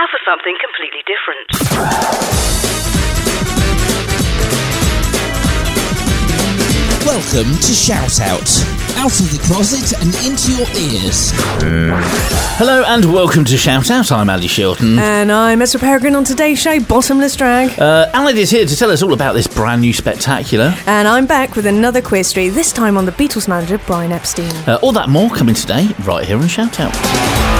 now for something completely different. Welcome to Shout Out. Out of the closet and into your ears. Hello and welcome to Shout Out. I'm Ali Shilton. And I'm Ezra Peregrine on today's show, Bottomless Drag. Uh, Alan is here to tell us all about this brand new spectacular. And I'm back with another QueerStory, this time on the Beatles manager, Brian Epstein. Uh, all that more coming today, right here on Shout Out.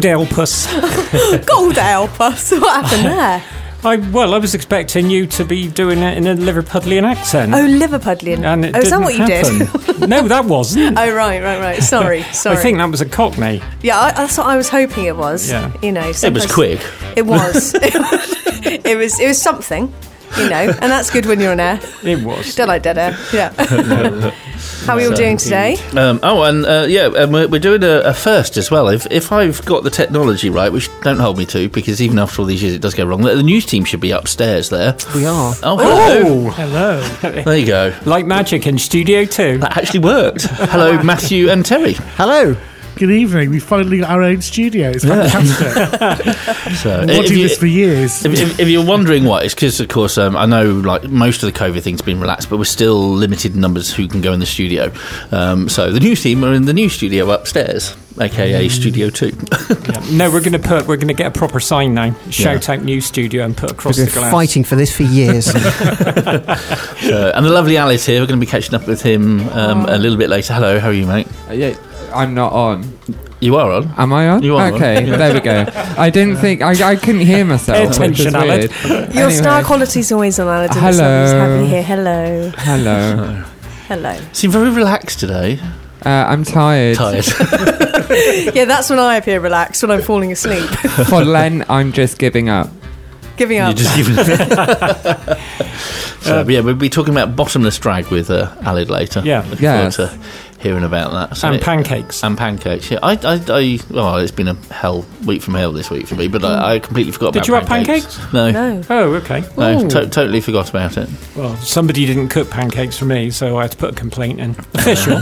Gaudelpus. Gold help us. What happened there? I well, I was expecting you to be doing it in a Liverpudlian accent. Oh, Liverpudlian. and it oh, is that what you did? no, that wasn't. oh, right, right, right. Sorry, sorry. I think that was a Cockney. Yeah, I, that's what I was hoping it was. Yeah. You know, It was sometimes- quick. It was. it was. It was something. You know, and that's good when you're on air. It was. Don't like dead air. Yeah. How are you all doing today? Um, oh, and uh, yeah, and we're, we're doing a, a first as well. If if I've got the technology right, which don't hold me to, because even after all these years, it does go wrong. The the news team should be upstairs there. We are. Oh, hello. Hello. There you go. like magic in Studio 2. That actually worked. Hello, Matthew and Terry. Hello. Good evening. We finally got our own studio. It's fantastic. So, I've if wanted you- this for years. If, if, if you're wondering why, it's because, of course, um, I know like most of the COVID thing's been relaxed, but we're still limited in numbers who can go in the studio. Um, so the news team are in the new studio upstairs, aka Studio Two. Yeah. No, we're going to put. We're going to get a proper sign now. Shout out new studio and put across We've the been glass. fighting for this for years. Uh, and the lovely Alice here. We're going to be catching up with him um, a little bit later. Hello, how are you, mate? Yeah, I'm not on. You are on. Am I on? You are on. Okay, there we go. I didn't think I, I couldn't hear myself. Pay attention, Alan. weird. Your star Anyway, quality's always on, Aladdin. Hello. Hello. Happy here. Hello. Hello. Hello. Seem very relaxed today. Uh, I'm tired. Tired. Yeah, that's when I appear relaxed, when I'm falling asleep. For Len, I'm just giving up. Giving You're up. just giving. so, yeah, we'll be talking about bottomless drag with uh, Alid later. Yeah. looking Yes. forward to hearing about that. So and it- pancakes. and pancakes. Yeah, I, I, I, well, it's been a hell week from hell this week for me, but I, I completely forgot about it. Did about you have pancakes. pancakes? No, no. Oh, okay. no, to- totally forgot about it. Well, somebody didn't cook pancakes for me, so I had to put a complaint in. Official.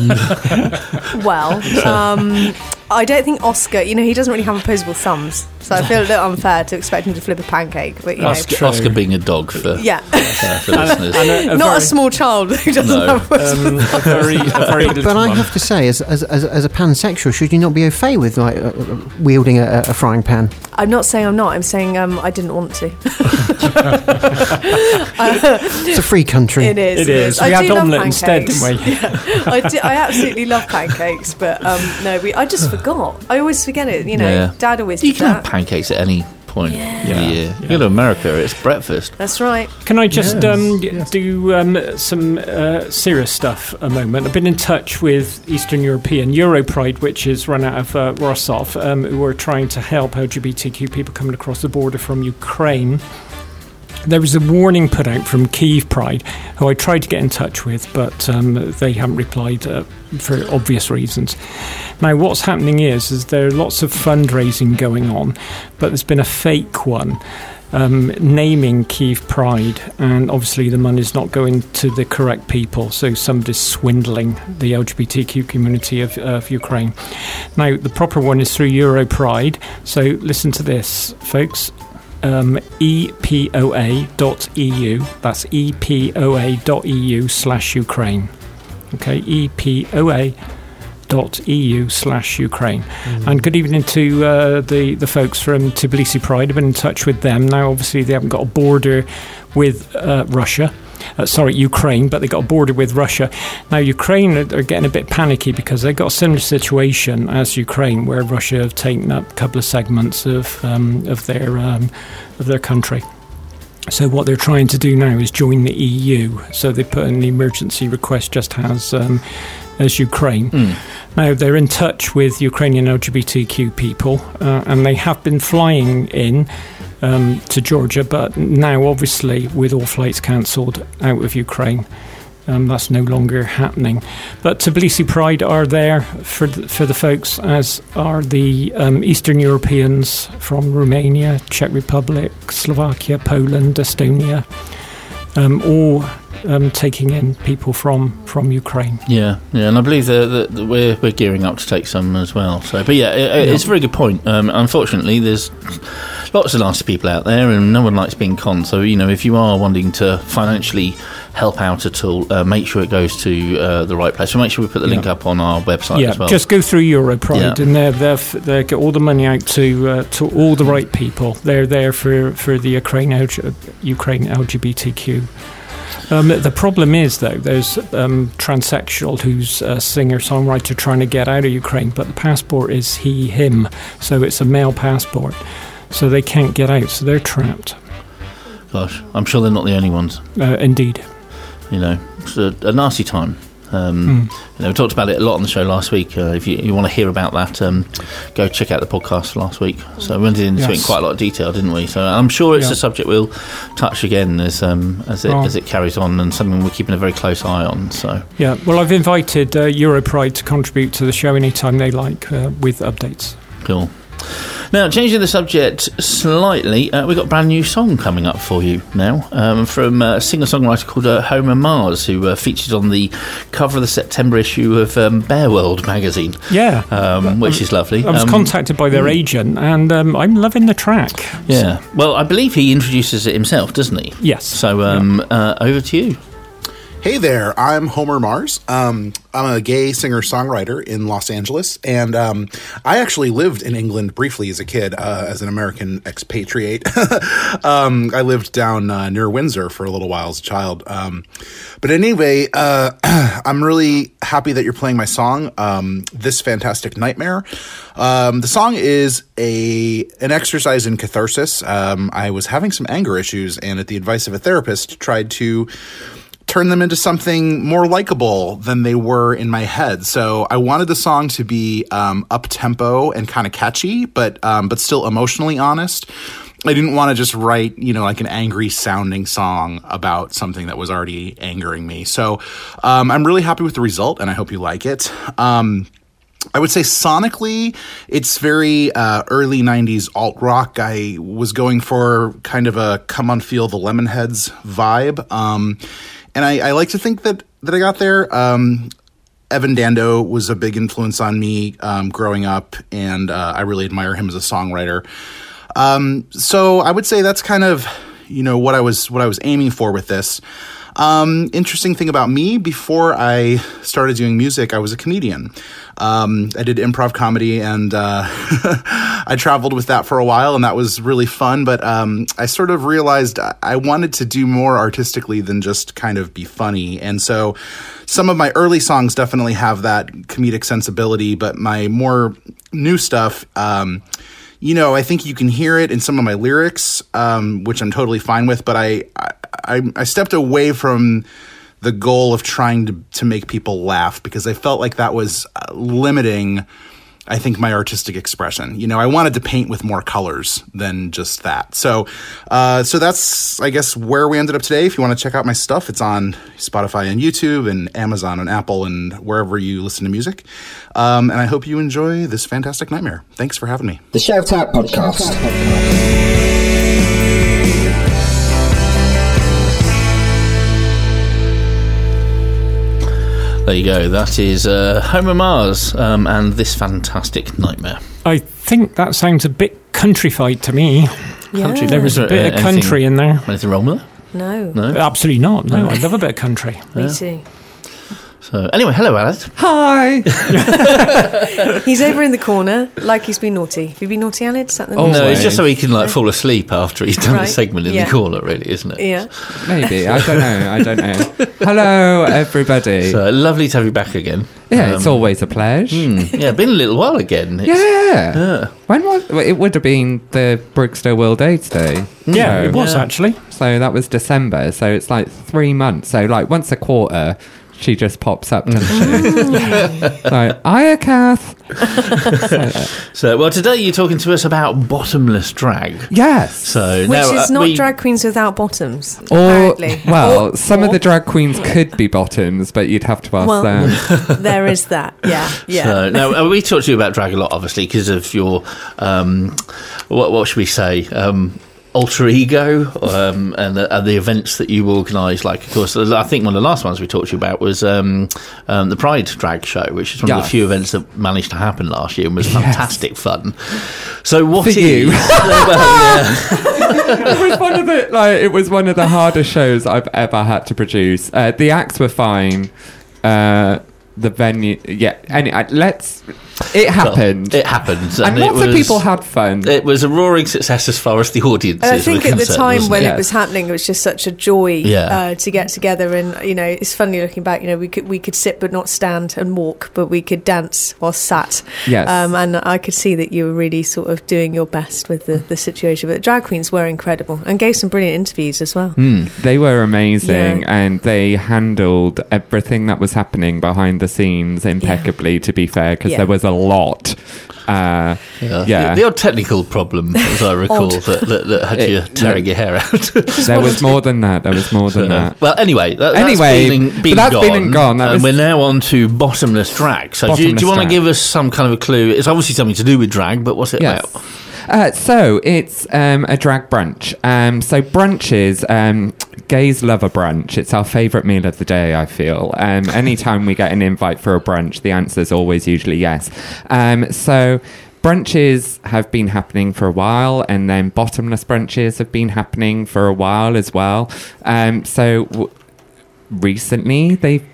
Well, um, I don't think Oscar, you know, he doesn't really have opposable thumbs. So I feel a little unfair to expect him to flip a pancake. But, you know, Oscar, true. Oscar being a dog for, yeah. uh, for listeners. And a, a Not very, a small child who doesn't No. have opposable um, a very, a very little but I have to say, as, as, as, as a pansexual, should you not be au fait with like uh, uh, wielding a, a frying pan? I'm not saying I'm not. I'm saying um, I didn't want to. It's a free country. It is. It is. I We had do love omelette instead, didn't we? Yeah. I, do, I absolutely love pancakes, but um, no, we, I just forgot. I always forget it. You know, Yeah. Dad always you did can have that. Pancakes at any point in the Yeah. You go to America, it's breakfast. That's right. Can I just Yes, um, yes. do um, some uh, serious stuff a moment? I've been in touch with Eastern European Europride, which is run out of uh, Warsaw, um, who are trying to help LGBTQ people coming across the border from Ukraine. There was a warning put out from Kiev Pride, who I tried to get in touch with, but um, they haven't replied uh, for obvious reasons. Now, what's happening is, is there are lots of fundraising going on, but there's been a fake one um, naming Kiev Pride, and obviously the money's not going to the correct people, so somebody's swindling the LGBTQ community of, of Ukraine. Now, the proper one is through Euro Pride, so listen to this, folks. Um, epoa.eu, that's epoa.eu slash Ukraine. Okay, E epoa eu slash Ukraine. And good evening to uh, the, the folks from Tbilisi Pride. I've been in touch with them. Now, obviously, they haven't got a border with uh, Russia. Uh, sorry, Ukraine, but they got a border with Russia. Now, Ukraine are, are getting a bit panicky because they've got a similar situation as Ukraine, where Russia have taken up a couple of segments of um, of their um, of their country. So what they're trying to do now is join the EU. So they put the emergency request just as um, as Ukraine. Now, they're in touch with Ukrainian LGBTQ people, uh, and they have been flying in um, to Georgia, but now, obviously, with all flights cancelled out of Ukraine, um, that's no longer happening. But Tbilisi Pride are there for the, for the folks, as are the um, Eastern Europeans from Romania, Czech Republic, Slovakia, Poland, Estonia, um, all um, taking in people from, from Ukraine. Yeah, yeah, and I believe that, that we're we're gearing up to take some as well. So, but yeah, it, it's a very good point. Um, unfortunately, there's lots of nasty people out there, and no one likes being conned. So, you know, if you are wanting to financially help out at all, uh, make sure it goes to uh, the right place. So, make sure we put the link up on our website yeah, as well. just go through Europride, Yeah. and they're they they get all the money out to uh, to all the right people. They're there for for the Ukraine LG, Ukraine LGBTQ. Um, the problem is, though, there's um, transsexual who's a singer songwriter trying to get out of Ukraine, but the passport is he him, so it's a male passport, so they can't get out, so they're trapped. Gosh, I'm sure they're not the only ones. Uh, indeed. You know, it's a, a nasty time. Um, Hmm. you know, we talked about it a lot on the show last week. Uh, if you, you want to hear about that, um, go check out the podcast last week. So we went into it in quite a lot of detail, didn't we? So I'm sure it's Yeah. a subject we'll touch again as um, as it Right. as it carries on, and something we're keeping a very close eye on. So Yeah, well, I've invited uh, Europride to contribute to the show anytime they like uh, with updates. cool. Now, changing the subject slightly, uh, we've got a brand new song coming up for you now um, from a singer songwriter called uh, Homer Mars, who uh, featured on the cover of the September issue of um, Bear World magazine, Yeah. um, which is lovely. I was Um, contacted by their agent, and um, I'm loving the track. Yeah. Well, I believe he introduces it himself, doesn't he? Yes. So um, uh, over to you. Hey there, I'm Homer Mars. Um, I'm a gay singer songwriter in Los Angeles, and um, I actually lived in England briefly as a kid, uh, as an American expatriate. um, I lived down uh, near Windsor for a little while as a child. Um, but anyway, uh, I'm really happy that you're playing my song, um, "This Fantastic Nightmare." Um, the song is a an exercise in catharsis. I was having some anger issues, and at the advice of a therapist, tried to turn them into something more likable than they were in my head. So I wanted the song to be um, up tempo and kind of catchy, but um, but still emotionally honest. I didn't want to just write, you know, like an angry sounding song about something that was already angering me. So um, I'm really happy with the result, and I hope you like it. Um, I would say sonically, it's very uh, early 90s alt rock. I was going for kind of a come on feel the Lemonheads vibe. Um, and I, I like to think that, that I got there. Um, Evan Dando was a big influence on me um, growing up, and uh, I really admire him as a songwriter. Um, so I would say that's kind of you know what I was what I was aiming for with this. Um, interesting thing about me before I started doing music, I was a comedian. Um, I did improv comedy and uh, I traveled with that for a while, and that was really fun. But um, I sort of realized I- wanted to do more artistically than just kind of be funny. And so some of my early songs definitely have that comedic sensibility, but my more new stuff, um, you know, I think you can hear it in some of my lyrics, um, which I'm totally fine with. But I, I, I stepped away from the goal of trying to to make people laugh because I felt like that was uh, limiting. I think my artistic expression. You know, I wanted to paint with more colors than just that. So, uh, so that's I guess where we ended up today. If you want to check out my stuff, it's on Spotify and YouTube and Amazon and Apple and wherever you listen to music. Um, and I hope you enjoy this fantastic nightmare. Thanks for having me. The Shout Out Podcast. There you go. That is uh, Homer Mars um, and this fantastic nightmare. I think that sounds a bit countrified to me. Country. There was a Uh, bit of anything- country in there. Anything wrong with it? No. No. Absolutely not. No, I love a bit of country. Me too. So anyway, hello, Alice. Hi. He's over in the corner, like he's been naughty. Have you been naughty, Alid? Is that the Oh, No, naughty? it's just so he can like fall asleep after he's done Right. the segment in Yeah. the corner, really, isn't it? Yeah. Maybe. I don't know. I don't know. Hello, everybody. So lovely to have you back again. yeah, it's Um, always a pleasure. hmm, yeah, been a little while again. It's- Yeah. Yeah. When was it? Would have been the Brigstow World AIDS Day. Yeah, So- it was Yeah. actually. So that was December. So it's like three months. So like once a quarter she just pops up, doesn't she? like, hiya, Kath. So, well, today you're talking to us about bottomless drag. Yes. So, Which now, is uh, not we- drag queens without bottoms. Or, apparently. well, Or- some of the drag queens could be bottoms, but you'd have to ask Well, them. there is that. Yeah, yeah. So, now, uh, we talked to you about drag a lot, obviously, because of your, um, what, what should we say, um, alter ego um, and, the, and the events that you organise. Like, of course, I think one of the last ones we talked to you about was um, um, the Pride Drag Show, which is one of the few events that managed to happen last year and was Yes. fantastic fun. So, what For is- you. well, it was one of the like it was one of the hardest shows I've ever had to produce. Uh, the acts were fine. Uh, the venue, yeah. Any, uh, let's. It Well, happened, it happened. and it lots of people had fun. It was a roaring success as far as the audience And I think were at the time when it? it was happening, it was just such a joy Yeah. uh, to get together. And you know, it's funny looking back. You know, we could we could sit but not stand and walk, but we could dance while sat. Yes. Um, and I could see that you were really sort of doing your best with the, the situation. But the drag queens were incredible and gave some brilliant interviews as well. Hmm, they were amazing, Yeah. and they handled everything that was happening behind the scenes impeccably. To be fair, because Yeah. there was a lot. Uh, Yeah. Yeah. The, the odd technical problem, as I recall, that, that, that had It- you tearing your hair out. there was more than that. There was more than that. well, anyway, that, Anyway, that's been, been that's gone, been and gone. That and was- we're now on to bottomless drag. So, do you, you want to give us some kind of a clue? It's obviously something to do with drag, but what's it Yes. about? Uh, so it's um, a drag brunch. Um, so brunches, um, gays love a brunch. It's our favourite meal of the day. I feel. Um, anytime we get an invite for a brunch, the answer is always usually yes. Um, so. Brunches have been happening for a while, and then bottomless brunches have been happening for a while as well. Um, so w- recently, they've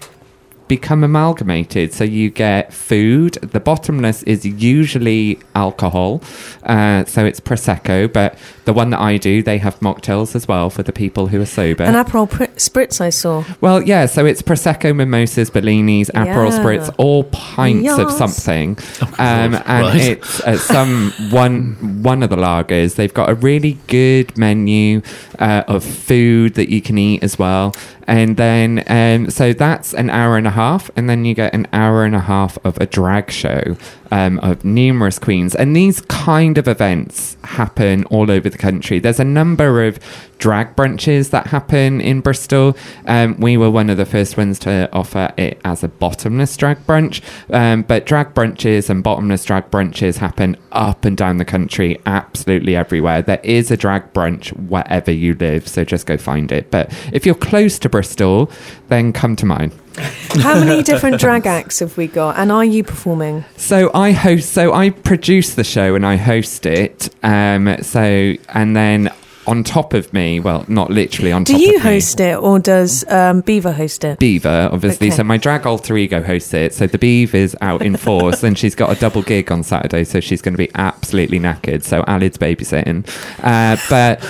become amalgamated. So you get food. The bottomless is usually alcohol, uh, so it's prosecco. But the one that I do, they have mocktails as well for the people who are sober. An Aperol pr- spritz I saw. well, yeah. So it's prosecco, mimosas, bellinis, aperol Yeah. spritz, all pints of Yes. something. Um, and Right. it's uh, some one one of the lagers. They've got a really good menu uh, of food that you can eat as well. And then, um, so that's an hour and a half, and then you get an hour and a half of a drag show um, of numerous queens. And these kind of events happen all over the country. There's a number of drag brunches that happen in Bristol. Um, we were one of the first ones to offer it as a bottomless drag brunch, um, but drag brunches and bottomless drag brunches happen up and down the country, absolutely everywhere. There is a drag brunch wherever you live, so just go find it. But if you're close to Bristol, then come to mine. How many different drag acts have we got? And are you performing? So I host. So I produce the show and I host it. Um. So and then on top of me, well, not literally on Do top. of me, Do you host it or does um, Beaver host it? Beaver, obviously. Okay. So my drag alter ego hosts it. So the Beav is out in force, and she's got a double gig on Saturday, so she's going to be absolutely knackered. So Alid's babysitting, uh, but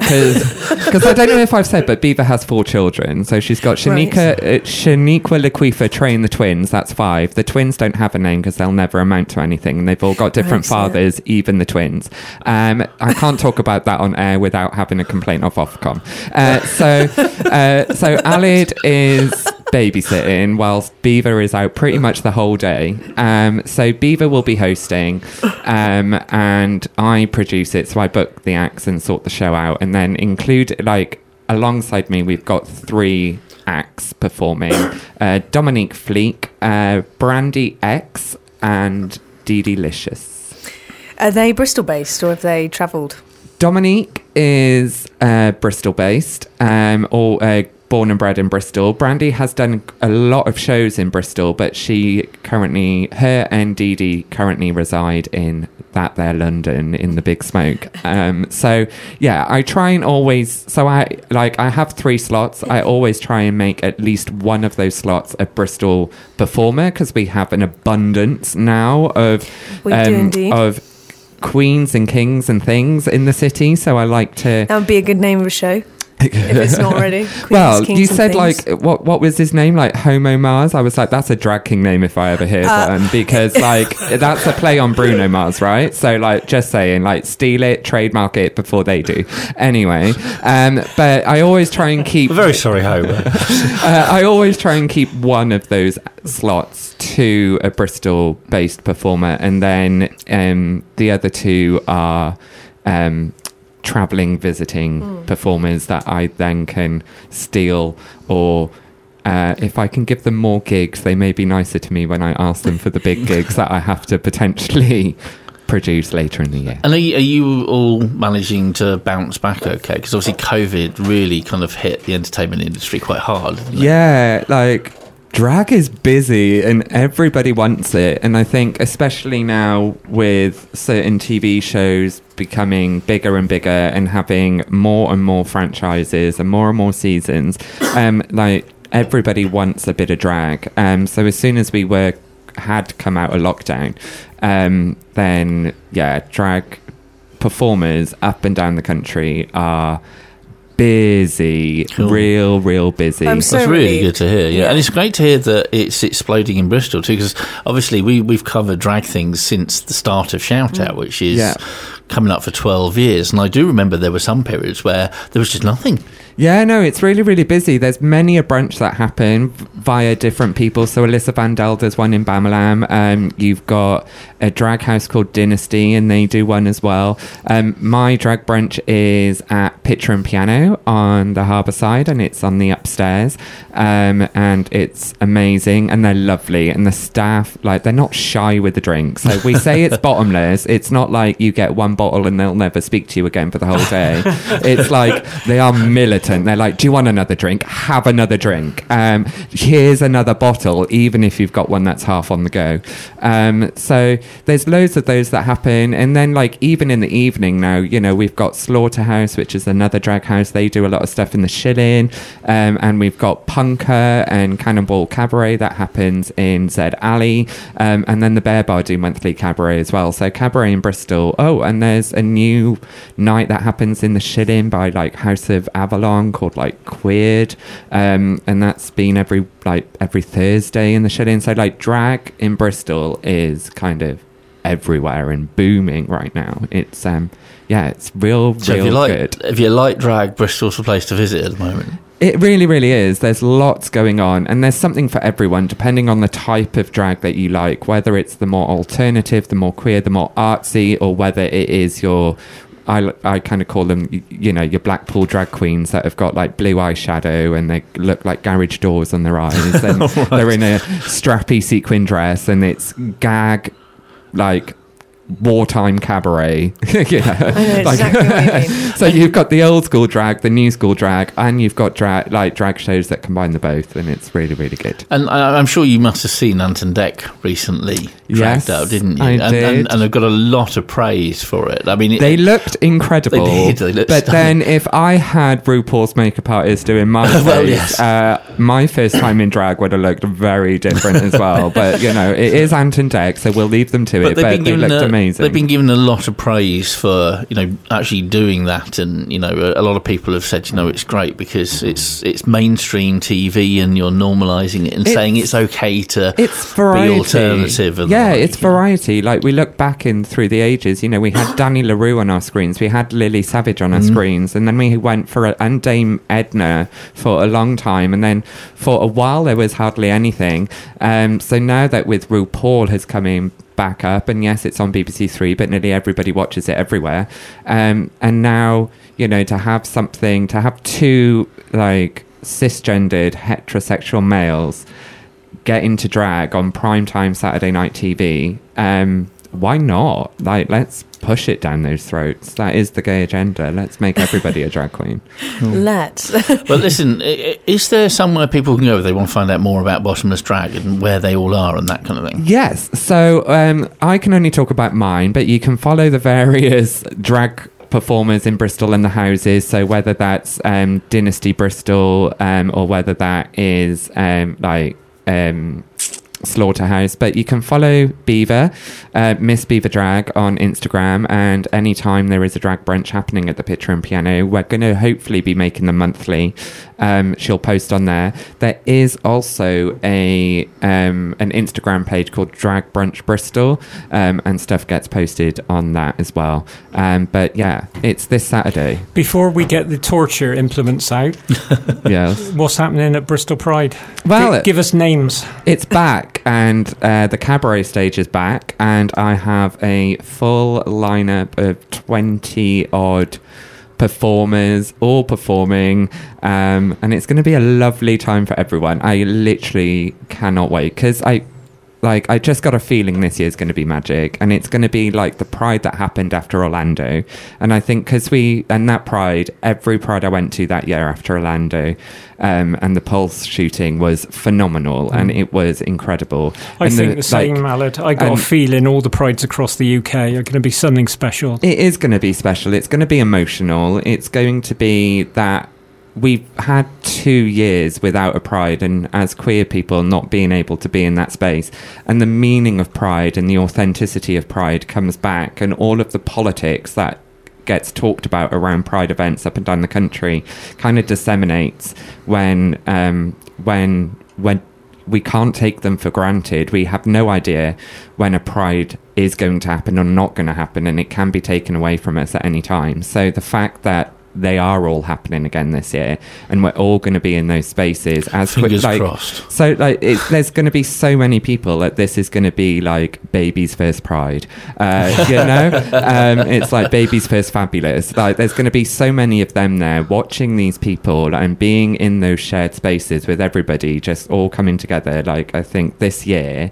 because I don't know if I've said, but Beaver has four children. So she's got Shanika, uh, Shaniqua, Laquifa, and the twins. That's five. The twins don't have a name because they'll never amount to anything, and they've all got different fathers, even the twins. Um, I can't talk about that on air without having a complaint off Ofcom. Uh, so, uh, so Alid is babysitting whilst Beaver is out pretty much the whole day. Um, so Beaver will be hosting, um, and I produce it. So I book the acts and sort the show out, and then include like alongside me, we've got three acts performing: uh, Dominique Fleek, uh, Brandy X, and Dee Delicious. Are they Bristol based or have they travelled? Dominique is uh, Bristol based, um, or uh, born and bred in Bristol. Brandy has done a lot of shows in Bristol, but she currently, her and Dee Dee currently reside in that there London in the Big Smoke. Um, so yeah, I try and always. So I like I have three slots. I always try and make at least one of those slots a Bristol performer because we have an abundance now of We do indeed. of queens and kings and things in the city. So I like to. That would be a good name of a show. If it's not already. Queen's well, you said Things. like what what was his name? Like Homo Mars. I was like, that's a drag king name if I ever hear Uh, one because like that's a play on Bruno Mars, right? So like just saying, like steal it, trademark it before they do. Anyway, um, but I always try and keep We're very sorry, Homer. uh, I always try and keep one of those slots to a Bristol based performer, and then um, the other two are um, traveling, visiting performers that I then can steal or. Uh, if I can give them more gigs, they may be nicer to me when I ask them for the big gigs that I have to potentially produce later in the year. And are you, are you all managing to bounce back okay? Because obviously COVID really kind of hit the entertainment industry quite hard. didn't it? Yeah, like drag is busy and everybody wants it. And I think, especially now with certain TV shows becoming bigger and bigger and having more and more franchises and more and more seasons, um, like everybody wants a bit of drag. Um, so as soon as we were had come out of lockdown, um, then yeah, drag performers up and down the country are busy, Cool. real, real busy. I'm so That's really relieved. good to hear. Yeah. Yeah. and it's great to hear that it's exploding in Bristol too. Because obviously we we've covered drag things since the start of Shout Out, mm. which is Yeah. Coming up for twelve years. And I do remember there were some periods where there was just nothing. Yeah, no, it's really, really busy. There's many a brunch that happen via different people. So Alyssa Van Del does one in Bambalan. Um, you've got a drag house called Dynasty, and they do one as well. Um, my drag brunch is at Picture and Piano on the harbour side, and it's on the upstairs. Um, and it's amazing, and they're lovely, and the staff like they're not shy with the drinks. So we say it's bottomless. It's not like you get one bottle and they'll never speak to you again for the whole day. it's like they are militant. They're like, "Do you want another drink? Have another drink. Um, here's another bottle, even if you've got one that's half on the go." Um, so there's loads of those that happen, and then like even in the evening now, you know, we've got Slaughterhouse, which is another drag house. They do a lot of stuff in the Shilling, um, and we've got Punker and Cannonball Cabaret that happens in Zed Alley, um, and then the Bear Bar do monthly cabaret as well. So cabaret in Bristol. Oh, and there's a new night that happens in the Shilling by like House of Avalon called like Queered, um, and that's been every like every Thursday in the Shilling. So like drag in Bristol is kind of everywhere and booming right now. It's um yeah, it's real, So if real you like good. if you like drag, Bristol's the place to visit at the moment. It really, really is. There's lots going on, and there's something for everyone, depending on the type of drag that you like, whether it's the more alternative, the more queer, the more artsy, or whether it is your. I, I kind of call them, you know, your Blackpool drag queens that have got like blue eyeshadow and they look like garage doors on their eyes. And they're in a strappy sequin dress and it's gag, like wartime cabaret. you know, know like- exactly you so you've got the old school drag, the new school drag, and you've got drag like drag shows that combine the both, and it's really really good. And I, I'm sure you must have seen Ant and Dec recently Yes, out, didn't you? I and, And, did. and I've got a lot of praise for it. I mean, it, They looked incredible, They did, they looked but stunning. then if I had RuPaul's makeup artist doing my Well, face, yes. uh, my first time in drag would have looked very different as well. But you know, it is Ant and Dec, so we'll leave them to it. But they looked a, amazing. They've been given a lot of praise for you know actually doing that, and you know a, a lot of people have said you know it's great because it's it's mainstream TV and you're normalising it and It's- saying it's okay to it's variety. be alternative. And yeah, like, it's you know. variety. Like we look back in through the ages, you know, we had Danny LaRue on our screens, we had Lily Savage on our Mm-hmm. screens, and then we went for a, and Dame Edna for a long time, and then for a while there was hardly anything. Um, so now that with RuPaul has come in back up, and yes, it's on BBC Three, but nearly everybody watches it everywhere. Um, and now you know to have something to have two like cisgendered heterosexual males get into drag on primetime Saturday night TV, um, why not? Like, let's push it down those throats. That is the gay agenda. Let's make everybody a drag queen. Let's. But listen, i- i- is there somewhere people can go if they want to find out more about bottomless drag and where they all are and that kind of thing? Yes. So um, I can only talk about mine, but you can follow the various drag performers in Bristol and the houses. So whether that's um, Dynasty Bristol um, or whether that is um, like. Slaughterhouse. But you can follow Beaver, uh, Miss Beaver Drag, on Instagram. And anytime there is a drag brunch happening at the Picture and Piano, we're going to hopefully be making them monthly. Um, she'll post on there. There is also a um, an Instagram page called Drag Brunch Bristol, um, and stuff gets posted on that as well. Um, but yeah, it's this Saturday. Before we get the torture implements out, Yes. what's happening at Bristol Pride? Well, it- give us names. It's back, and uh, the cabaret stage is back, and I have a full lineup of 20 odd performers all performing um, and it's going to be a lovely time for everyone. I literally cannot wait because i like i just got a feeling this year's going to be magic and it's going to be like the pride that happened after orlando and i think because we and that pride every pride i went to that year after orlando um, and the pulse shooting was phenomenal and it was incredible I and think the, same, like, Mallet. I got a feeling all the prides across the UK are going to be something special. It is going to be special. It's going to be emotional. It's going to be that we've had two years without a pride, and as queer people, not being able to be in that space. And the meaning of pride and the authenticity of pride comes back, and all of the politics that gets talked about around pride events up and down the country kind of disseminates when um, when when we can't take them for granted. We have no idea when a pride is going to happen or not going to happen, and it can be taken away from us at any time. So the fact that they are all happening again this year, and we're all going to be in those spaces as quick- Fingers like, crossed. So like, there's going to be so many people that this is going to be like baby's first pride. Uh, you know, um, it's like baby's first fabulous. Like, there's going to be so many of them there watching these people and being in those shared spaces with everybody, just all coming together. Like, I think this year,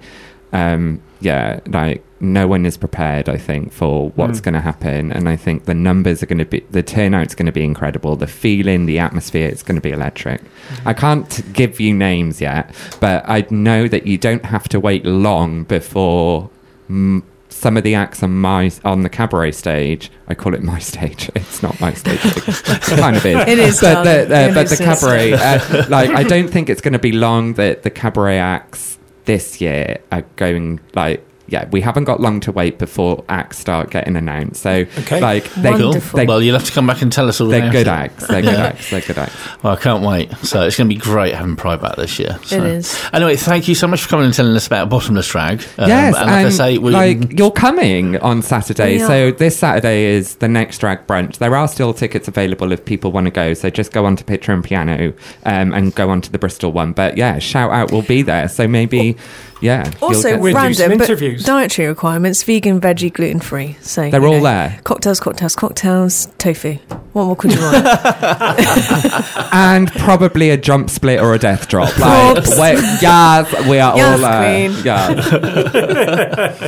um, yeah, like no one is prepared. I think for what's going to happen, and I think the numbers are going to be, the turnout's going to be incredible. The feeling, the atmosphere, it's going to be electric. I can't give you names yet, but I know that you don't have to wait long before. Mm, some of the acts on my on the cabaret stage, I call it my stage. It's not my stage. It kind of is. It is, But the, It but the cabaret, uh, like I don't think it's going to be long that the cabaret acts this year are going like. Yeah, we haven't got long to wait before acts start getting announced. So, Okay. like, they, Cool. Wonderful. they, well, you'll have to come back and tell us all they're good it. acts. They're good acts. They're good acts. Well, I can't wait. So it's going to be great having Pride back this year. So. It is. Anyway, thank you so much for coming and telling us about Bottomless Drag. Um, yes, and like I say, we like you're coming on Saturday. We So this Saturday is the next drag brunch. There are still tickets available if people want to go. So just go on to Picture and Piano um, and go on to the Bristol one. But yeah, shout out will be there. So maybe, yeah. Also, get- We'll random, but interviews. dietary requirements: vegan, veggie, gluten free. So They're all know, there. Cocktails, cocktails, cocktails, tofu. What more could you want? and probably a jump split or a death drop. Like, Oops. yes, we are Yes, all there. queen. Yeah.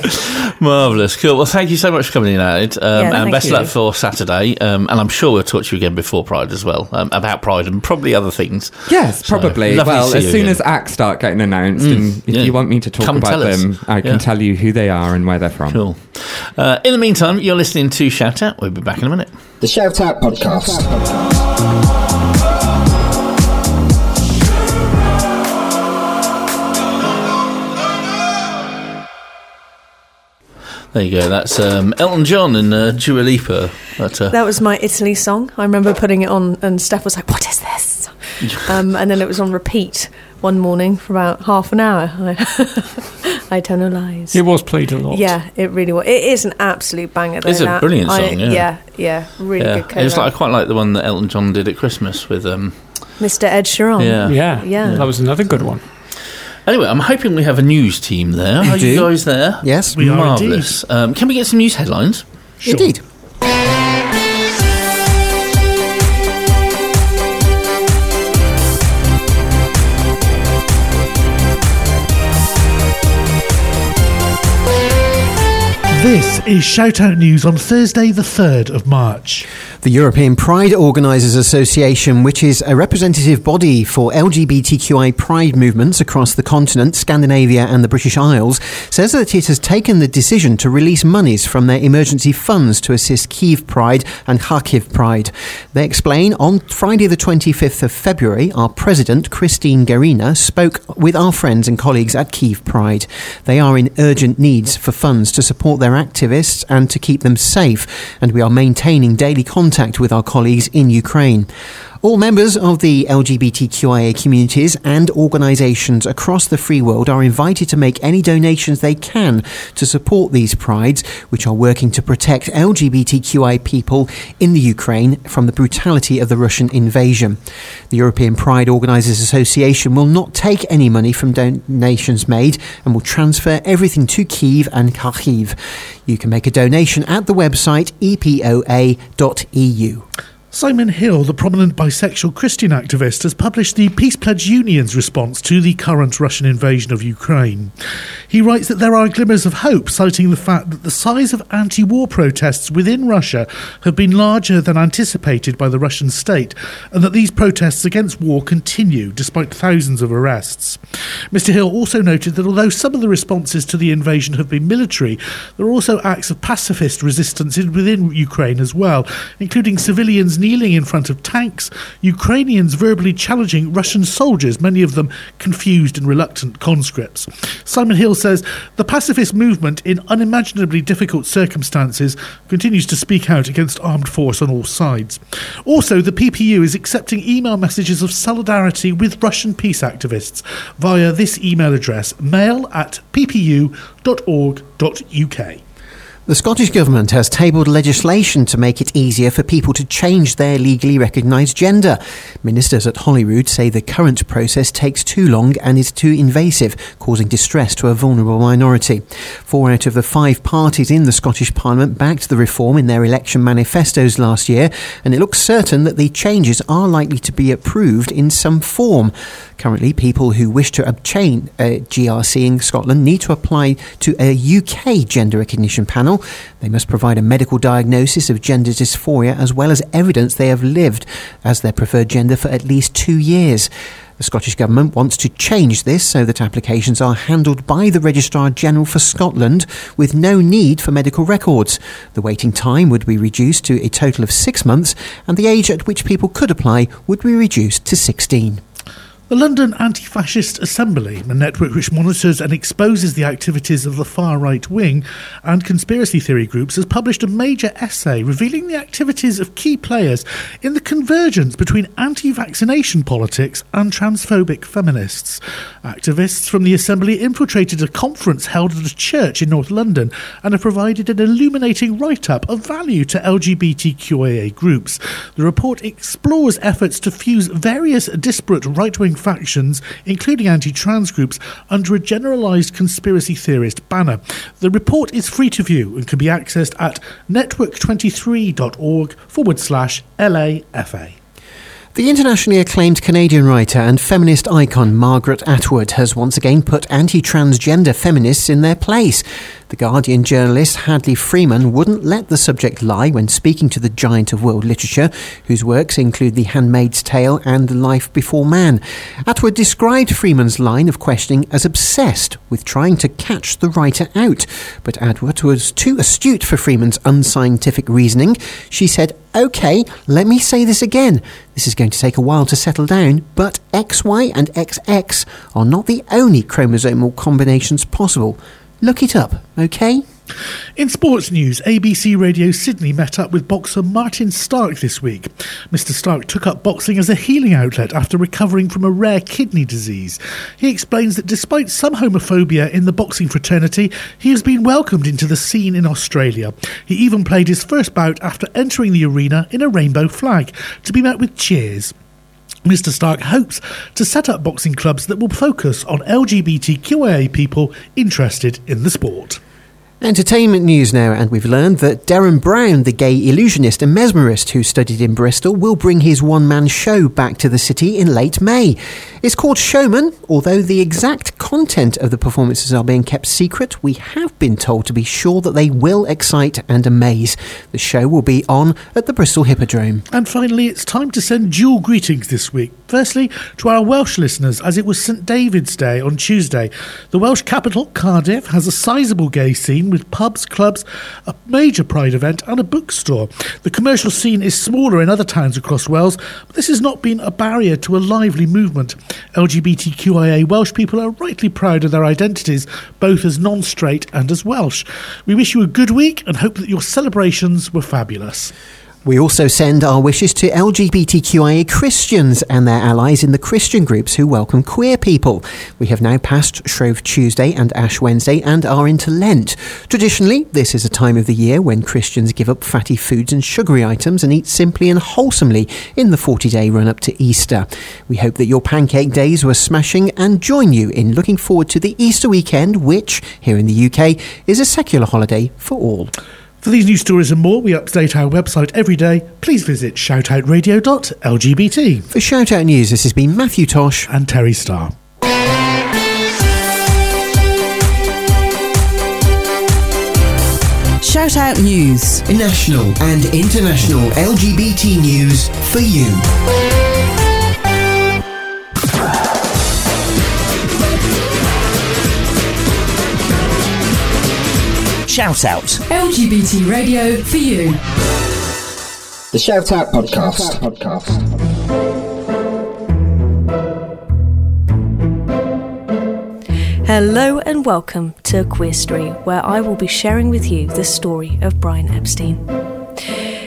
Marvellous. Cool. Well, thank you so much for coming in, Ed, Um, Yeah, and best you. luck for Saturday. Um, and I'm sure we'll talk to you again before Pride as well, um, about Pride and probably other things. Yes, So, probably. well, as soon again. as acts start getting announced, and if yeah. you want me to talk Come about tell them, I can tell you who they are and where they're from. Cool. Uh, in the meantime, you're listening to Shout Out. We'll be back in a minute. The Shout Out Podcast. There you go. That's um, Elton John and uh, Dua Lipa. That, uh, that was my Italy song. I remember putting it on, and Steph was like, "What is this?" Um, and then it was on repeat one morning for about half an hour. I, I tell no lies. It was played a lot. Yeah, it really was. It is an absolute banger. Though, It's a that. brilliant I- song, yeah. yeah, yeah, really yeah. good. It was like I quite like the one that Elton John did at Christmas with. Um, Mr. Ed Sheeran. yeah. Yeah. Yeah. That was another good one. Anyway, I'm hoping we have a news team there. Are you guys there? Yes, We are Marvellous. Um, can we get some news headlines? indeed. This is Shoutout News on Thursday, the 3rd of March. The European Pride Organisers Association, which is a representative body for LGBTQI pride movements across the continent, Scandinavia, and the British Isles, says that it has taken the decision to release monies from their emergency funds to assist Kiev Pride and Kharkiv Pride. They explain on Friday, the 25th of February, our president, Kristine Garina, spoke with our friends and colleagues at Kiev Pride. They are in urgent needs for funds to support their activists and to keep them safe, and we are maintaining daily contact with our colleagues in Ukraine. All members of the LGBTQIA communities and organisations across the free world are invited to make any donations they can to support these prides, which are working to protect LGBTQI people in the Ukraine from the brutality of the Russian invasion. The European Pride Organisers Association will not take any money from donations made and will transfer everything to Kiev and Kharkiv. You can make a donation at the website epoa.eu. Simon Hill, the prominent bisexual Christian activist, has published the Peace Pledge Union's response to the current Russian invasion of Ukraine. He writes that there are glimmers of hope, citing the fact that the size of anti war protests within Russia have been larger than anticipated by the Russian state, and that these protests against war continue despite thousands of arrests. Mr. Hill also noted that although some of the responses to the invasion have been military, there are also acts of pacifist resistance within Ukraine as well, including civilians kneeling in front of tanks, Ukrainians verbally challenging Russian soldiers, many of them confused and reluctant conscripts. Simon Hill says the pacifist movement, in unimaginably difficult circumstances, continues to speak out against armed force on all sides. Also, the PPU is accepting email messages of solidarity with Russian peace activists via this email address mail at ppu.org.uk. The Scottish Government has tabled legislation to make it easier for people to change their legally recognised gender. Ministers at Holyrood say the current process takes too long and is too invasive, causing distress to a vulnerable minority. Four out of the five parties in the Scottish Parliament backed the reform in their election manifestos last year, and it looks certain that the changes are likely to be approved in some form. Currently, people who wish to obtain a GRC in Scotland need to apply to a UK gender recognition panel. They must provide a medical diagnosis of gender dysphoria as well as evidence they have lived as their preferred gender for at least two years. The Scottish Government wants to change this so that applications are handled by the Registrar General for Scotland with no need for medical records. The waiting time would be reduced to a total of six months, and the age at which people could apply would be reduced to 16. The London Anti Fascist Assembly, a network which monitors and exposes the activities of the far right wing and conspiracy theory groups, has published a major essay revealing the activities of key players in the convergence between anti vaccination politics and transphobic feminists. Activists from the Assembly infiltrated a conference held at a church in North London and have provided an illuminating write up of value to LGBTQIA groups. The report explores efforts to fuse various disparate right wing factions, including anti trans groups, under a generalised conspiracy theorist banner. The report is free to view and can be accessed at network23.org forward slash LAFA. The internationally acclaimed Canadian writer and feminist icon Margaret Atwood has once again put anti transgender feminists in their place. The Guardian journalist Hadley Freeman wouldn't let the subject lie when speaking to the giant of world literature, whose works include The Handmaid's Tale and The Life Before Man. Atwood described Freeman's line of questioning as obsessed with trying to catch the writer out. But Atwood was too astute for Freeman's unscientific reasoning. She said, OK, let me say this again. This is going to take a while to settle down, but XY and XX are not the only chromosomal combinations possible. Look it up, okay? In sports news, ABC Radio Sydney met up with boxer Martin Stark this week. Mr. Stark took up boxing as a healing outlet after recovering from a rare kidney disease. He explains that despite some homophobia in the boxing fraternity, he has been welcomed into the scene in Australia. He even played his first bout after entering the arena in a rainbow flag, to be met with cheers. Mr. Stark hopes to set up boxing clubs that will focus on LGBTQIA people interested in the sport. Entertainment news now, and we've learned that Derren Brown, the gay illusionist and mesmerist who studied in Bristol, will bring his one man show back to the city in late May. It's called Showman, although the exact content of the performances are being kept secret, we have been told to be sure that they will excite and amaze. The show will be on at the Bristol Hippodrome. And finally, it's time to send dual greetings this week. Firstly, to our Welsh listeners, as it was St David's Day on Tuesday. The Welsh capital, Cardiff, has a sizable gay scene with pubs, clubs, a major Pride event, and a bookstore. The commercial scene is smaller in other towns across Wales, but this has not been a barrier to a lively movement. LGBTQIA Welsh people are rightly proud of their identities, both as non straight and as Welsh. We wish you a good week and hope that your celebrations were fabulous. We also send our wishes to LGBTQIA Christians and their allies in the Christian groups who welcome queer people. We have now passed Shrove Tuesday and Ash Wednesday and are into Lent. Traditionally, this is a time of the year when Christians give up fatty foods and sugary items and eat simply and wholesomely in the 40 day run up to Easter. We hope that your pancake days were smashing and join you in looking forward to the Easter weekend, which, here in the UK, is a secular holiday for all. For these news stories and more, we update our website every day. Please visit shoutoutradio.lgbt. For Shoutout News, this has been Matthew Tosh and Terry Starr. Shoutout News. National and international LGBT news for you. Shout Out. LGBT radio for you. The Shout Out Podcast. Hello and welcome to Queer Story, where I will be sharing with you the story of Brian Epstein.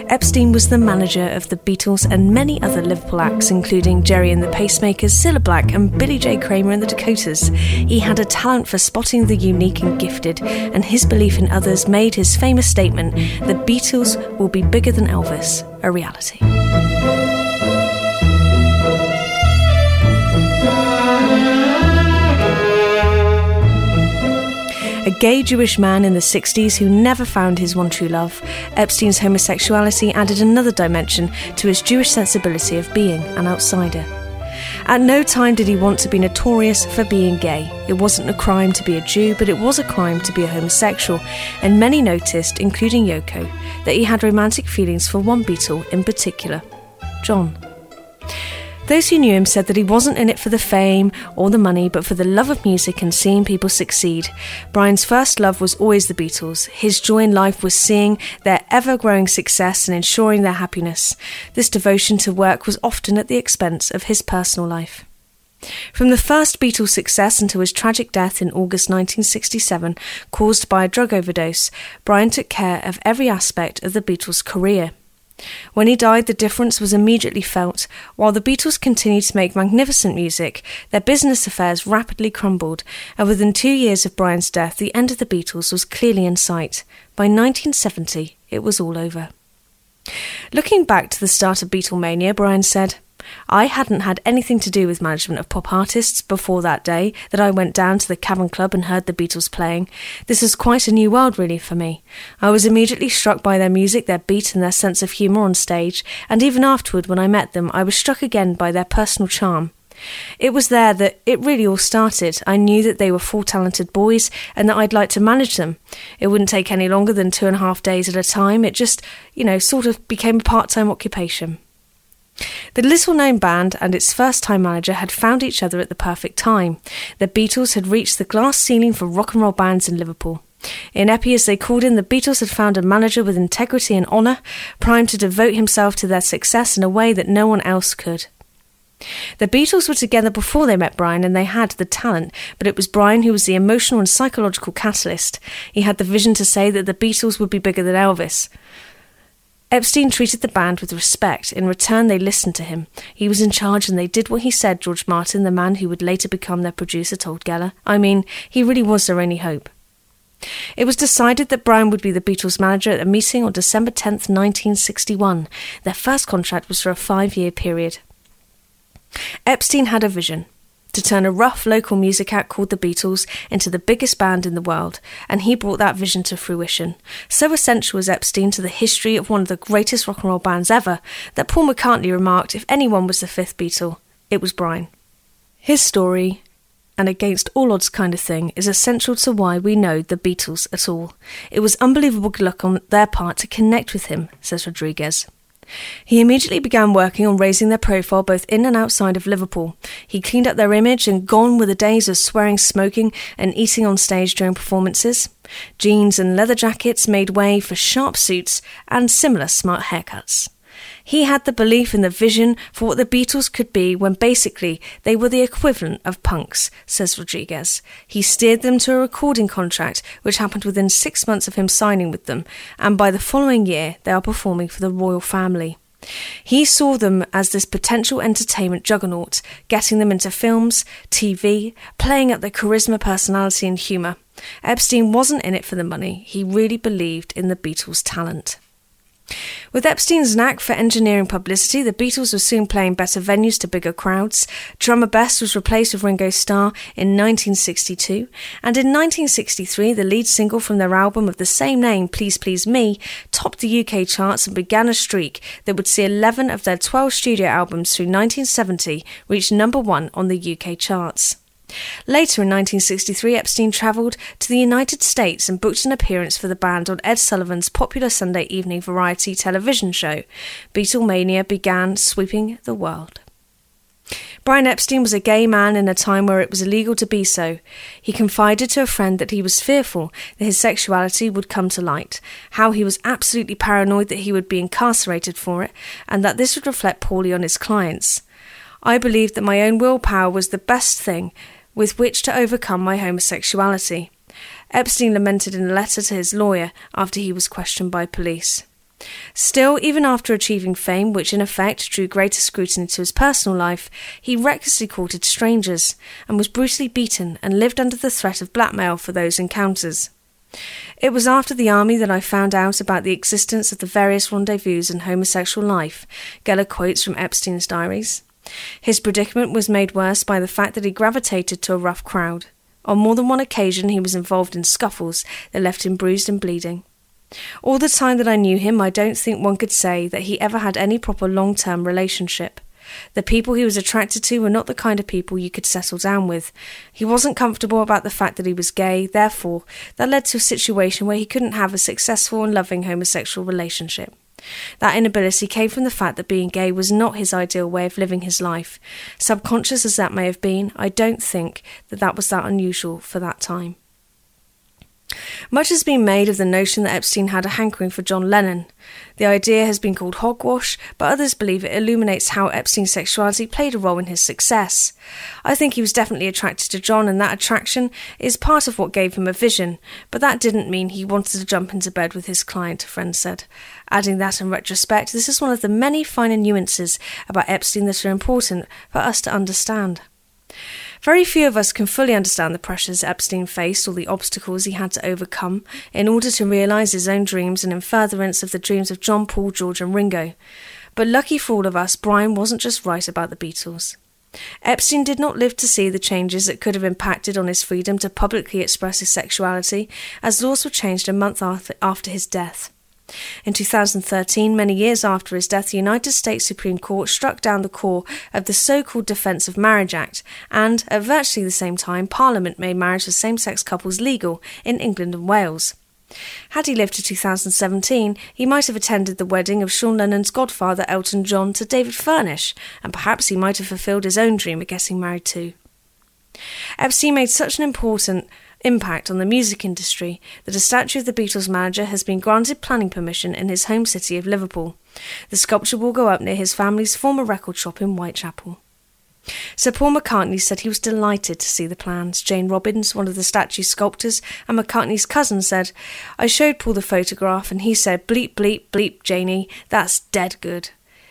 Epstein was the manager of the Beatles and many other Liverpool acts, including Gerry and the Pacemakers, Cilla Black, and Billy J. Kramer and the Dakotas. He had a talent for spotting the unique and gifted, and his belief in others made his famous statement, The Beatles will be bigger than Elvis, a reality. A gay Jewish man in the 60s who never found his one true love, Epstein's homosexuality added another dimension to his Jewish sensibility of being an outsider. At no time did he want to be notorious for being gay. It wasn't a crime to be a Jew, but it was a crime to be a homosexual, and many noticed, including Yoko, that he had romantic feelings for one Beatle in particular, John. Those who knew him said that he wasn't in it for the fame or the money, but for the love of music and seeing people succeed. Brian's first love was always the Beatles. His joy in life was seeing their ever growing success and ensuring their happiness. This devotion to work was often at the expense of his personal life. From the first Beatles' success until his tragic death in August 1967, caused by a drug overdose, Brian took care of every aspect of the Beatles' career. When he died, the difference was immediately felt. While the Beatles continued to make magnificent music, their business affairs rapidly crumbled, and within two years of Brian's death, the end of the Beatles was clearly in sight. By 1970, it was all over. Looking back to the start of Beatlemania, Brian said, I hadn't had anything to do with management of pop artists before that day that I went down to the Cavern Club and heard the Beatles playing. This was quite a new world, really, for me. I was immediately struck by their music, their beat, and their sense of humour on stage, and even afterward, when I met them, I was struck again by their personal charm. It was there that it really all started. I knew that they were four talented boys and that I'd like to manage them. It wouldn't take any longer than two and a half days at a time. It just, you know, sort of became a part time occupation. The little known band and its first time manager had found each other at the perfect time. The Beatles had reached the glass ceiling for rock and roll bands in Liverpool. In Eppie, as they called him, the Beatles had found a manager with integrity and honour, primed to devote himself to their success in a way that no one else could. The Beatles were together before they met Brian and they had the talent, but it was Brian who was the emotional and psychological catalyst. He had the vision to say that the Beatles would be bigger than Elvis. Epstein treated the band with respect. In return, they listened to him. He was in charge and they did what he said, George Martin, the man who would later become their producer, told Geller. I mean, he really was their only hope. It was decided that Brian would be the Beatles' manager at a meeting on December 10th, 1961. Their first contract was for a five year period. Epstein had a vision to turn a rough local music act called the Beatles into the biggest band in the world, and he brought that vision to fruition. So essential was Epstein to the history of one of the greatest rock and roll bands ever that Paul McCartney remarked if anyone was the fifth Beatle, it was Brian. His story, and against all odds kind of thing, is essential to why we know the Beatles at all. It was unbelievable good luck on their part to connect with him, says Rodriguez. He immediately began working on raising their profile both in and outside of Liverpool. He cleaned up their image and gone were the days of swearing, smoking, and eating on stage during performances. Jeans and leather jackets made way for sharp suits and similar smart haircuts. He had the belief in the vision for what the Beatles could be when basically they were the equivalent of punks, says Rodriguez. He steered them to a recording contract, which happened within six months of him signing with them, and by the following year they are performing for the royal family. He saw them as this potential entertainment juggernaut, getting them into films, TV, playing up their charisma, personality, and humour. Epstein wasn't in it for the money, he really believed in the Beatles' talent. With Epstein's knack for engineering publicity, the Beatles were soon playing better venues to bigger crowds. Drummer Best was replaced with Ringo Starr in 1962, and in 1963, the lead single from their album of the same name, Please Please Me, topped the UK charts and began a streak that would see 11 of their 12 studio albums through 1970 reach number one on the UK charts. Later in 1963, Epstein travelled to the United States and booked an appearance for the band on Ed Sullivan's popular Sunday evening variety television show. Beatlemania began sweeping the world. Brian Epstein was a gay man in a time where it was illegal to be so. He confided to a friend that he was fearful that his sexuality would come to light, how he was absolutely paranoid that he would be incarcerated for it, and that this would reflect poorly on his clients. I believed that my own willpower was the best thing with which to overcome my homosexuality. Epstein lamented in a letter to his lawyer after he was questioned by police. Still, even after achieving fame, which in effect drew greater scrutiny to his personal life, he recklessly courted strangers and was brutally beaten and lived under the threat of blackmail for those encounters. It was after the army that I found out about the existence of the various rendezvous in homosexual life, Geller quotes from Epstein's diaries. His predicament was made worse by the fact that he gravitated to a rough crowd. On more than one occasion, he was involved in scuffles that left him bruised and bleeding. All the time that I knew him, I don't think one could say that he ever had any proper long term relationship. The people he was attracted to were not the kind of people you could settle down with. He wasn't comfortable about the fact that he was gay, therefore, that led to a situation where he couldn't have a successful and loving homosexual relationship. That inability came from the fact that being gay was not his ideal way of living his life. Subconscious as that may have been, I don't think that that was that unusual for that time. Much has been made of the notion that Epstein had a hankering for John Lennon. The idea has been called hogwash, but others believe it illuminates how Epstein's sexuality played a role in his success. I think he was definitely attracted to John, and that attraction is part of what gave him a vision, but that didn't mean he wanted to jump into bed with his client, a friend said. Adding that in retrospect, this is one of the many finer nuances about Epstein that are important for us to understand. Very few of us can fully understand the pressures Epstein faced or the obstacles he had to overcome in order to realise his own dreams and in furtherance of the dreams of John, Paul, George, and Ringo. But lucky for all of us, Brian wasn't just right about the Beatles. Epstein did not live to see the changes that could have impacted on his freedom to publicly express his sexuality, as laws were changed a month after his death. In 2013, many years after his death, the United States Supreme Court struck down the core of the so called Defence of Marriage Act, and at virtually the same time, Parliament made marriage for same sex couples legal in England and Wales. Had he lived to 2017, he might have attended the wedding of Sean Lennon's godfather Elton John to David Furnish, and perhaps he might have fulfilled his own dream of getting married too. Epstein made such an important impact on the music industry that a statue of the Beatles manager has been granted planning permission in his home city of Liverpool. The sculpture will go up near his family's former record shop in Whitechapel. Sir Paul McCartney said he was delighted to see the plans. Jane Robbins, one of the statue's sculptors and McCartney's cousin, said, I showed Paul the photograph and he said, Bleep, bleep, bleep, Janie, that's dead good.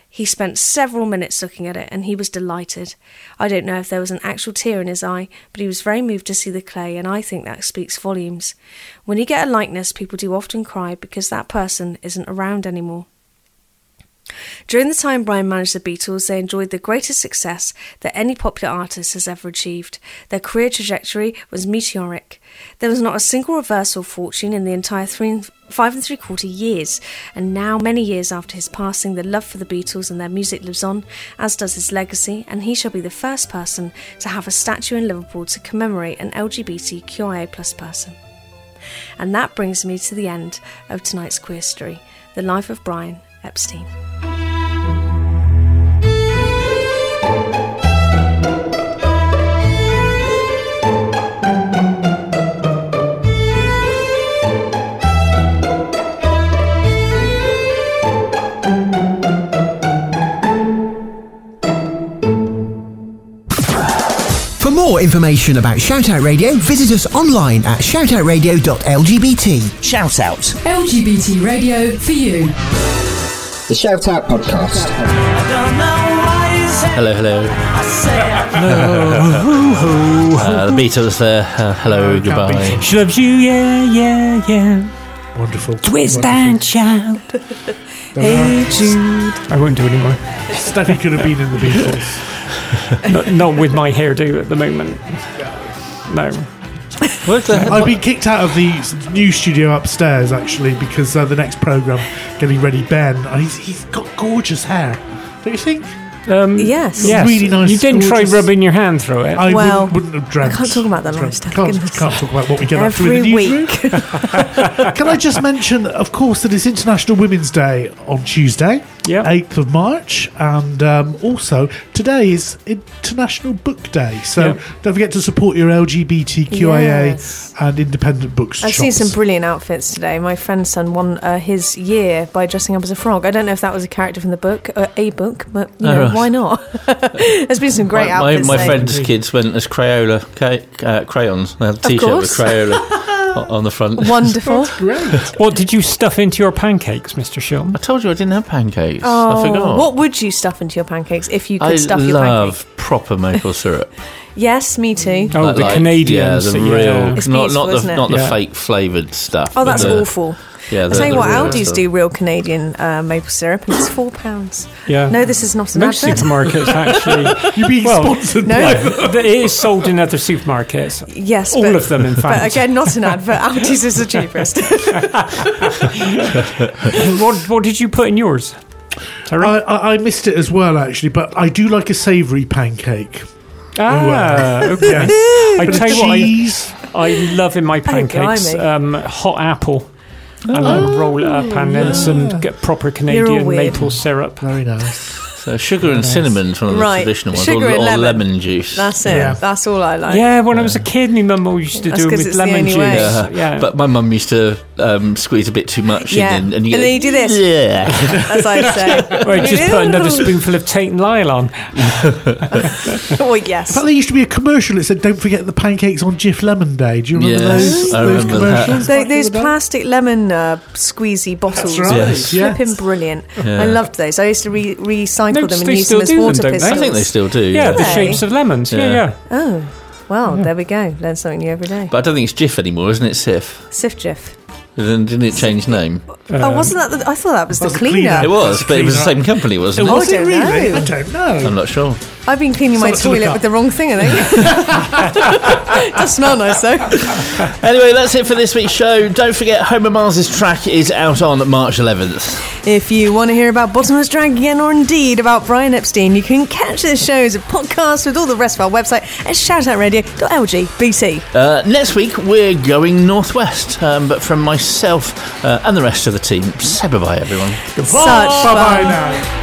He spent several minutes looking at it and he was delighted. I don't know if there was an actual tear in his eye, but he was very moved to see the clay, and I think that speaks volumes. When you get a likeness, people do often cry because that person isn't around anymore. During the time Brian managed the Beatles, they enjoyed the greatest success that any popular artist has ever achieved. Their career trajectory was meteoric. There was not a single reversal of fortune in the entire three and, five and three quarter years, and now, many years after his passing, the love for the Beatles and their music lives on, as does his legacy, and he shall be the first person to have a statue in Liverpool to commemorate an LGBTQIA plus person. And that brings me to the end of tonight's queer story, the life of Brian Epstein. Information about Shoutout Radio, visit us online at shoutoutradio.lgbt. Shout out. LGBT radio for you. The Shout Out Podcast. Hello, hello. Uh, the Beatles there. Uh, hello, goodbye. She loves you, yeah, yeah, yeah. Wonderful. Twist Wonderful. and shout. Hey, Jude. I won't do anymore. Steffi could have been in the Beatles. Not, not with my hairdo at the moment. No. I've been kicked out of the new studio upstairs actually because uh, the next program, getting ready, Ben, and he's, he's got gorgeous hair. Don't you think? Um, Yes. Yes. Really nice, You didn't try rubbing your hand through it. I Well, wouldn't, wouldn't have dreamt. I can't talk about that dreamt. lifestyle, Can't, goodness. can't talk about what we get up to in Every the newsroom. week. Can I just mention, of course, that it's International Women's Day on Tuesday, Yeah. 8th of March, and um, also today is International Book Day. So Yeah. don't forget to support your LGBTQIA Yes. and independent books. I've seen some brilliant outfits today. My friend's son won uh, his year by dressing up as a frog. I don't know if that was a character from the book, uh, a book, but you Oh, know, right. why not? There's been some great my, my, outfits. my today. friend's kids went as Crayola ca- uh, crayons. They had a T-shirt with. Crayola o- on the front. Wonderful. Great. What did you stuff into your pancakes, Mr. Shilton? I told you I didn't have pancakes. I Oh, forgot. what would you stuff into your pancakes if you could I stuff your love pancakes? proper maple syrup. Yes, me too. Oh, Like- the like, Canadians. Yeah, the that- real, It's not not the isn't it? not the Yeah. fake flavoured stuff. Oh, that's the- awful. Yeah, I'll tell you what, Aldi's stuff. do real Canadian uh, maple syrup, and it's four pounds. Yeah. No, this is not an Most advert. supermarkets actually. You're being Well, sponsored No. by It is sold in other supermarkets. Yes, All but, of them, in fact. But again, not an advert. Aldi's is the cheapest. what, what did you put in yours? I, I, I missed it as well, actually, but I do like a savoury pancake. Ah, okay. Yes. I tell you what, I. I love in my pancakes um, hot apple. And then roll it up and then some get proper Canadian maple syrup. Very nice. So sugar and cinnamon's one of the Right, traditional ones, sugar or, and or lemon. lemon juice. That's it. Yeah. That's all I like. Yeah, when I was a kid, my mum always used to That's do it with it's the lemon only juice. way. Yeah. Yeah. But my mum used to um, squeeze a bit too much Yeah. in, and, and you And get, then you do this. Yeah. As I say. Or just put another spoonful of Tate and Lyle on. Oh, yes. But there used to be a commercial that said, "Don't forget the pancakes on Jif Lemon Day." Do you remember Yes, those? I those remember commercials? Tho- back those plastic lemon uh, squeezy bottles. That's right. Yes. Yes. Flipping brilliant. I loved those. I used to re- recycle No, them and they use still them as do them, water don't they? pistols. I think they still do. Yeah, the shapes of lemons. Yeah, Yeah. yeah. Oh, well, there we go. Learn something new every day. But I don't think it's Jif anymore, isn't it? Cif. Cif Jif. Then didn't it change name? Uh, oh, wasn't that? The, I thought that was the That's the cleaner. cleaner. It was, but it was the same company, wasn't it? Oh, Was it don't really? know. I don't know. I'm not sure. I've been cleaning my Something to look toilet up. with the wrong thing, I think. Does smell nice though. Anyway, that's it for this week's show. Don't forget, Homer Mars's track is out on March 11th. If you want to hear about Bottomless Drag again, or indeed about Brian Epstein, you can catch this show as a podcast with all the rest of our website at shoutoutradio.lgbt. Uh, next week, we're going northwest, um, but from myself uh, and the rest of the team, say bye bye, everyone. Such Bye bye now.